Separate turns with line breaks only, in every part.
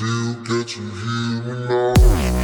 feel, get you
here and
now.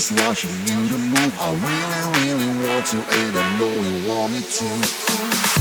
just
watching you to move I really, really want to and I know you want me to.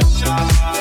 pressure.